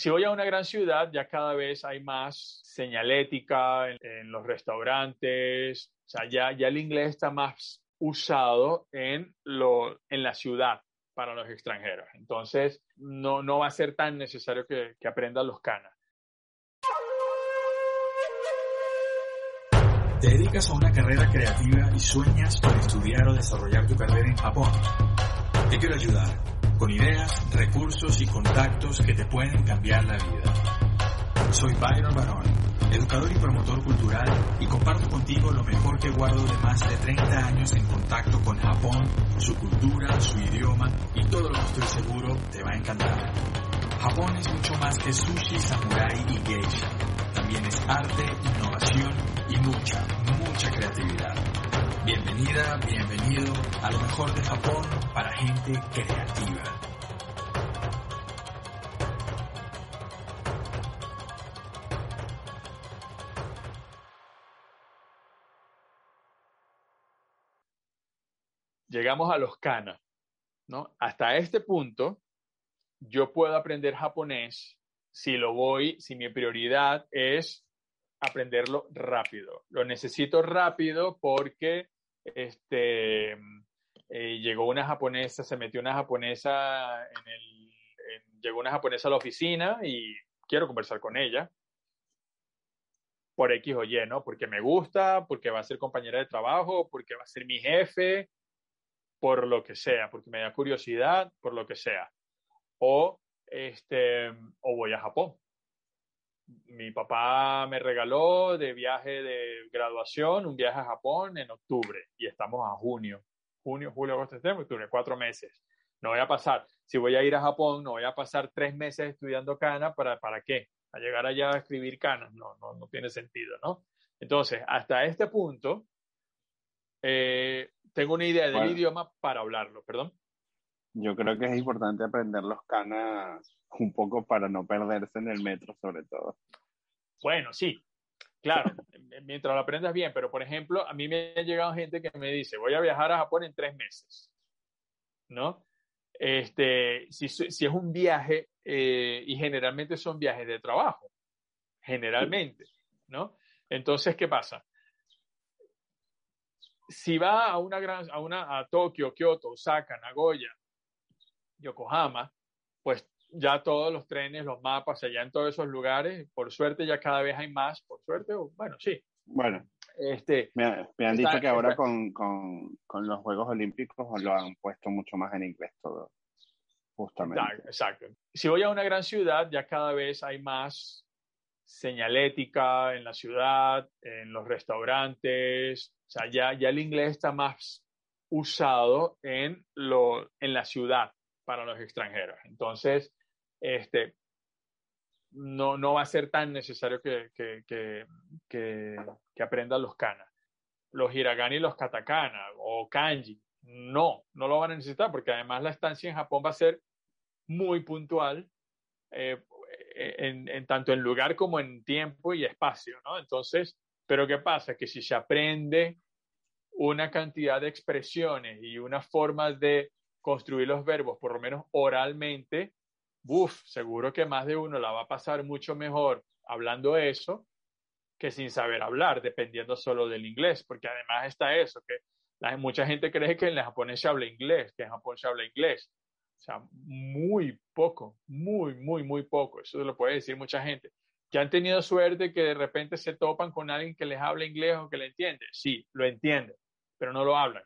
si voy a una gran ciudad, ya cada vez hay más señalética en, los restaurantes, o sea, ya, ya el inglés está más usado en, lo, en la ciudad para los extranjeros. Entonces, no, no va a ser tan necesario que, que aprendan los canas. ¿Te dedicas a una carrera creativa y sueñas con estudiar o desarrollar tu carrera en Japón? Te quiero ayudar con ideas, recursos y contactos que te pueden cambiar la vida. Soy Byron Barón, educador y promotor cultural y comparto contigo lo mejor que guardo de más de 30 años en contacto con Japón, su cultura, su idioma y todo lo que estoy seguro te va a encantar. Japón es mucho más que sushi, samurai y geisha. También es arte, innovación y mucha, mucha creatividad. Bienvenida, bienvenido a lo mejor de Japón para gente creativa. Llegamos a los kana, ¿no? Hasta este punto, yo puedo aprender japonés si lo voy, si mi prioridad es aprenderlo rápido. Lo necesito rápido porque este, eh, llegó una japonesa, se metió una japonesa en el, llegó una japonesa a la oficina y quiero conversar con ella por X o Y, ¿no? Porque me gusta, porque va a ser compañera de trabajo, porque va a ser mi jefe, por lo que sea, porque me da curiosidad, por lo que sea. O, este, o voy a Japón mi papá me regaló de viaje de graduación un viaje a Japón en octubre y estamos a junio. Junio, julio, agosto, septiembre, octubre, cuatro meses. No voy a pasar, si voy a ir a Japón, no voy a pasar tres meses estudiando cana, ¿para, para qué? A llegar allá a escribir canas, no, no, no tiene sentido, ¿no? Entonces, hasta este punto, eh, tengo una idea del idioma para hablarlo, perdón. Yo creo que es importante aprender los canas un poco para no perderse en el metro, sobre todo. Bueno, sí, claro, mientras lo aprendas bien, pero por ejemplo, a mí me ha llegado gente que me dice, voy a viajar a Japón en tres meses, ¿no? Este, si, si es un viaje, eh, y generalmente son viajes de trabajo, generalmente, ¿no? Entonces, ¿qué pasa? Si va a una gran, a una, a Tokio, Kioto, Osaka, Nagoya, Yokohama, pues ya todos los trenes, los mapas, allá en todos esos lugares, por suerte ya cada vez hay más, por suerte, bueno, sí. Bueno, este, me, han dicho que ahora con, con, con, los Juegos Olímpicos lo han puesto mucho más en inglés todo, justamente. Exacto. Si voy a una gran ciudad, ya cada vez hay más señalética en la ciudad, en los restaurantes, o sea, ya, ya el inglés está más usado en, lo, en la ciudad para los extranjeros. Entonces, este, no, no va a ser tan necesario que, que, que, aprendan los kanas. Los hiragana y los katakana o kanji, no, no lo van a necesitar porque además la estancia en Japón va a ser muy puntual, eh, en, tanto en lugar como en tiempo y espacio, ¿no? Entonces, pero ¿qué pasa? Que si se aprende una cantidad de expresiones y una forma de construir los verbos, por lo menos oralmente, Uf, seguro que más de uno la va a pasar mucho mejor hablando eso que sin saber hablar, dependiendo solo del inglés, porque además está eso, que la, mucha gente cree que en japonés se habla inglés, que en Japón se habla inglés. O sea, muy poco, muy, muy, muy poco. Eso lo puede decir mucha gente. Que han tenido suerte que de repente se topan con alguien que les habla inglés o que le entiende. Sí, lo entiende, pero no lo hablan.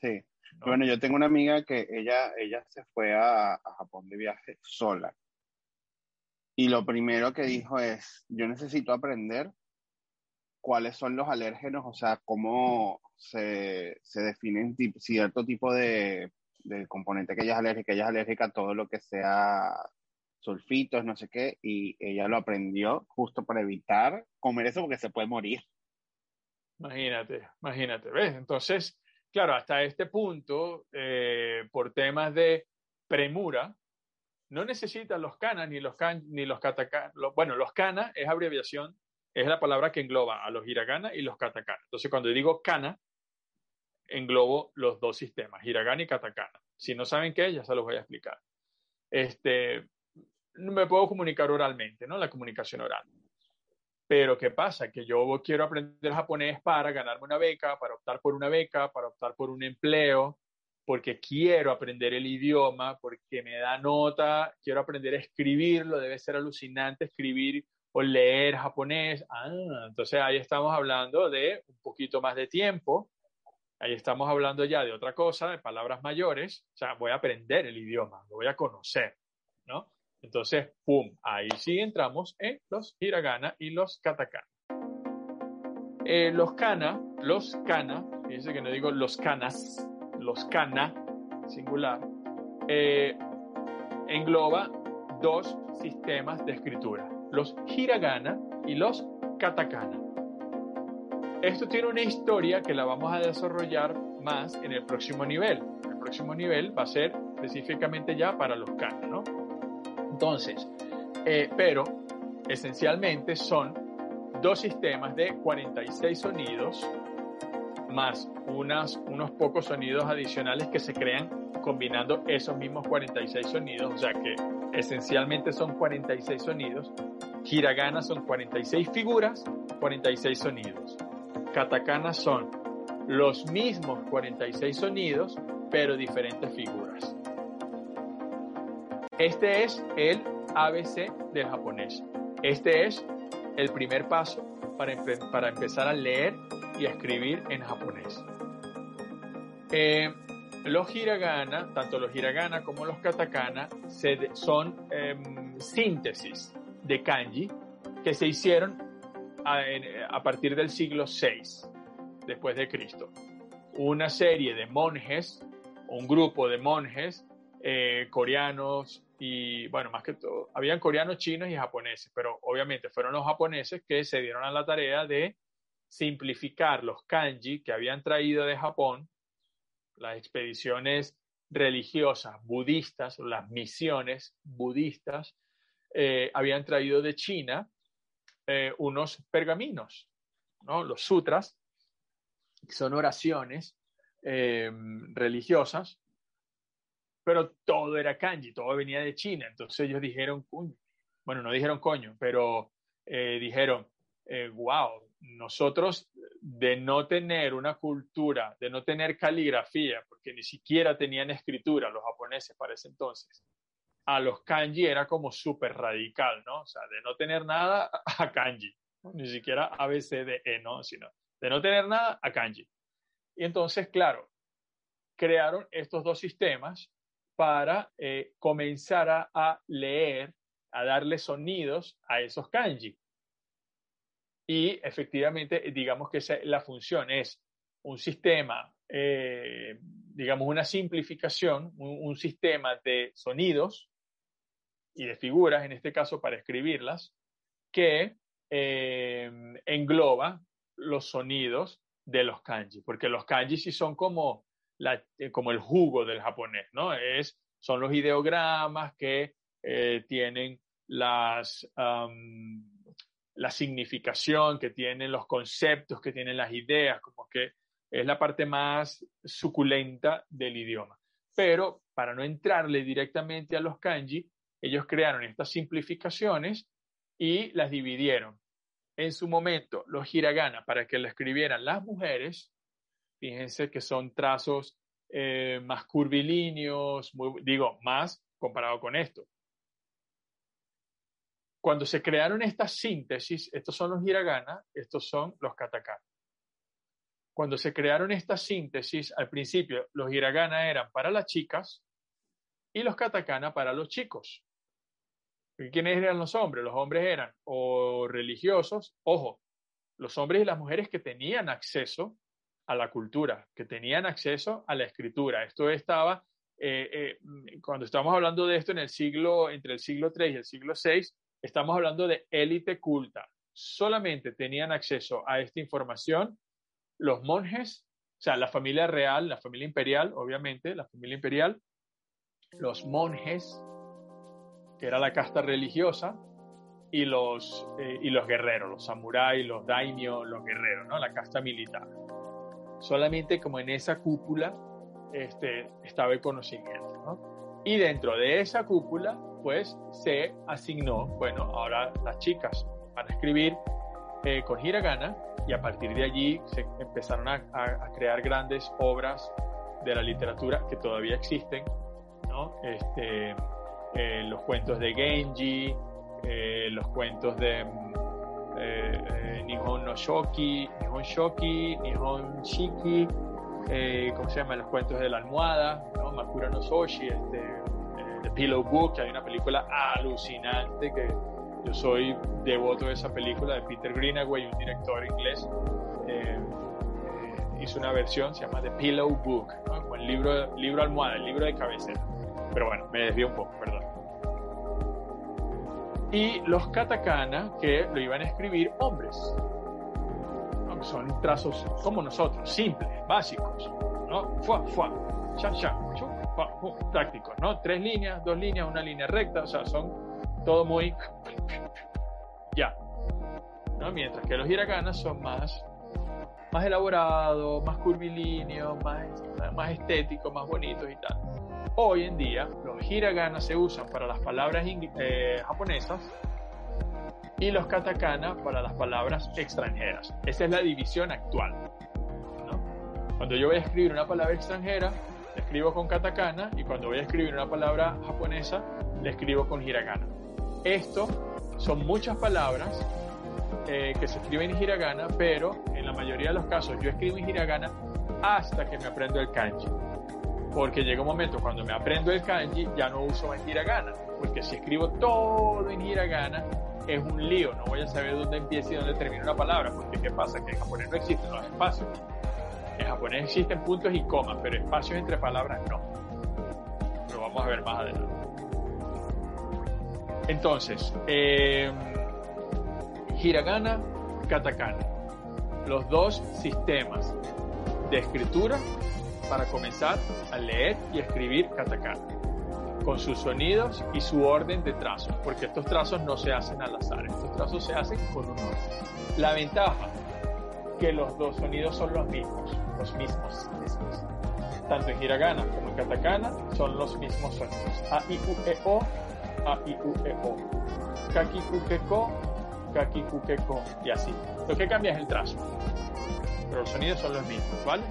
Sí. Bueno, yo tengo una amiga que ella, ella se fue a, Japón de viaje sola. Y lo primero que dijo es, yo necesito aprender cuáles son los alérgenos, o sea, cómo se, se definen cierto tipo de, de, componente que ella es alérgica. Ella es alérgica a todo lo que sea sulfitos, no sé qué, y ella lo aprendió justo para evitar comer eso porque se puede morir. Imagínate, imagínate, ¿ves? Entonces, Claro, hasta este punto, eh, por temas de premura, no necesitan los canas ni los can, ni los katakana. bueno, los canas es abreviación, es la palabra que engloba a los hiragana y los katakana. Entonces, cuando digo kana, englobo los dos sistemas, hiragana y katakana. Si no saben qué, ya se los voy a explicar. Este, me puedo comunicar oralmente, ¿no? La comunicación oral. Pero ¿qué pasa? Que yo quiero aprender japonés para ganarme una beca, para optar por una beca, para optar por un empleo, porque quiero aprender el idioma, porque me da nota, quiero aprender a escribirlo, debe ser alucinante escribir o leer japonés. Ah, entonces ahí estamos hablando de un poquito más de tiempo, ahí estamos hablando ya de otra cosa, de palabras mayores, o sea, voy a aprender el idioma, lo voy a conocer, ¿no? Entonces, ¡pum! Ahí sí entramos en los hiragana y los katakana. Eh, los kana, los kana, dice que no digo los kanas, los kana, singular, eh, engloba dos sistemas de escritura, los hiragana y los katakana. Esto tiene una historia que la vamos a desarrollar más en el próximo nivel. El próximo nivel va a ser específicamente ya para los kana. Entonces, eh, pero esencialmente son dos sistemas de 46 sonidos más unas, unos pocos sonidos adicionales que se crean combinando esos mismos 46 sonidos, o sea que esencialmente son 46 sonidos. Hiragana son 46 figuras, 46 sonidos. Katakana son los mismos 46 sonidos, pero diferentes figuras. Este es el ABC del japonés. Este es el primer paso para, para empezar a leer y a escribir en japonés. Eh, los hiragana, tanto los hiragana como los katakana, son em, síntesis de kanji que se hicieron a, a, partir del siglo VI después de Cristo. Una serie de monjes, un grupo de monjes eh, coreanos y, bueno, más que todo, habían coreanos, chinos y japoneses, pero obviamente fueron los japoneses que se dieron a la tarea de simplificar los kanji que habían traído de Japón, las expediciones religiosas budistas, las misiones budistas, eh, habían traído de China eh, unos pergaminos, ¿no? los sutras, que son oraciones religiosas pero todo era kanji, todo venía de China. Entonces ellos dijeron, bueno, no dijeron coño, pero eh, dijeron, wow, eh, nosotros de no tener una cultura, de no tener caligrafía, porque ni siquiera tenían escritura los japoneses para ese entonces, a los kanji era como súper radical, ¿no? O sea, de no tener nada a kanji, ni siquiera A, B, C, D, E, ¿no? Sino de no tener nada a kanji. Y entonces, claro, crearon estos dos sistemas para eh, comenzar a, leer, a darle sonidos a esos kanji. Y efectivamente, digamos que la función es un sistema, eh, digamos una simplificación, un, sistema de sonidos y de figuras, en este caso para escribirlas, que eh, engloba los sonidos de los kanji, porque los kanji sí son como eh, como el jugo del japonés, ¿no? Es, son los ideogramas que eh, tienen las, la significación, que tienen los conceptos, que tienen las ideas, como que es la parte más suculenta del idioma. Pero para no entrarle directamente a los kanji, ellos crearon estas simplificaciones y las dividieron. En su momento, los hiragana, para que lo escribieran las mujeres, Fíjense que son trazos eh, más curvilíneos, digo, más comparado con esto. Cuando se crearon estas síntesis, estos son los hiragana, estos son los katakana. Cuando se crearon estas síntesis, al principio los hiragana eran para las chicas y los katakana para los chicos. ¿Quiénes eran los hombres? Los hombres eran o religiosos, ojo, los hombres y las mujeres que tenían acceso a la cultura, que tenían acceso a la escritura. Esto estaba, eh, eh, cuando estamos hablando de esto en el siglo, entre el siglo III y el siglo VI, estamos hablando de élite culta. Solamente tenían acceso a esta información los monjes, o sea, la familia real, la familia imperial, obviamente, la familia imperial, los monjes, que era la casta religiosa, y los, eh, y los guerreros, los samuráis, los daimyo, los guerreros, ¿no? la casta militar solamente como en esa cúpula este, estaba el conocimiento. ¿no? Y dentro de esa cúpula pues se asignó, bueno, ahora las chicas van a escribir eh, con hiragana y a partir de allí se empezaron a, crear grandes obras de la literatura que todavía existen, ¿no? Este, eh, los cuentos de Genji, eh, los cuentos de Nihon no Shoki, Nihon Shoki, Nihon Shiki, ¿cómo se llama? Los cuentos de la almohada, ¿no? Makura no Soshi, este, The Pillow Book, que hay una película alucinante que yo soy devoto de esa película de Peter Greenaway, un director inglés. Eh, eh, hizo una versión, se llama The Pillow Book, ¿no? el libro, libro almohada, el libro de cabecera. Pero bueno, me desvío un poco, perdón. Y los katakana que lo iban a escribir hombres. Son trazos como nosotros, simples, básicos. ¿no? Fua, fua, cha, cha, tácticos, ¿no? Tres líneas, dos líneas, una línea recta, o sea, son todo muy ya. ¿no? Mientras que los hiraganas son más, más elaborados, más curvilíneos, más, más estéticos, más bonitos y tal. Hoy en día los hiraganas se usan para las palabras eh, japonesas y los katakana para las palabras extranjeras. Esa es la división actual. Cuando yo voy a escribir una palabra extranjera, la escribo con katakana y cuando voy a escribir una palabra japonesa, la escribo con hiragana. Esto son muchas palabras eh, que se escriben en hiragana, pero en la mayoría de los casos yo escribo en hiragana hasta que me aprendo el kanji. Porque llega un momento cuando me aprendo el kanji ya no uso más hiragana, porque si escribo todo en hiragana es un lío, no voy a saber dónde empieza y dónde termina una palabra, porque ¿qué pasa? Que en japonés no existen los espacios. En japonés existen puntos y comas, pero espacios entre palabras no. Lo vamos a ver más adelante. Entonces, eh, hiragana, katakana. Los dos sistemas de escritura para comenzar a leer y escribir katakana, con sus sonidos y su orden de trazos, porque estos trazos no se hacen al azar, estos trazos se hacen con un orden. La ventaja, que los dos sonidos son los mismos, los mismos, Tanto en hiragana como en katakana son los mismos sonidos. A, I, U, E, O a, I, U, E, O. Kaki, Ku, Ke, Ko, Kaki, Ku, Ke, Ko, y así. Lo que cambia es el trazo, pero los sonidos son los mismos, ¿vale?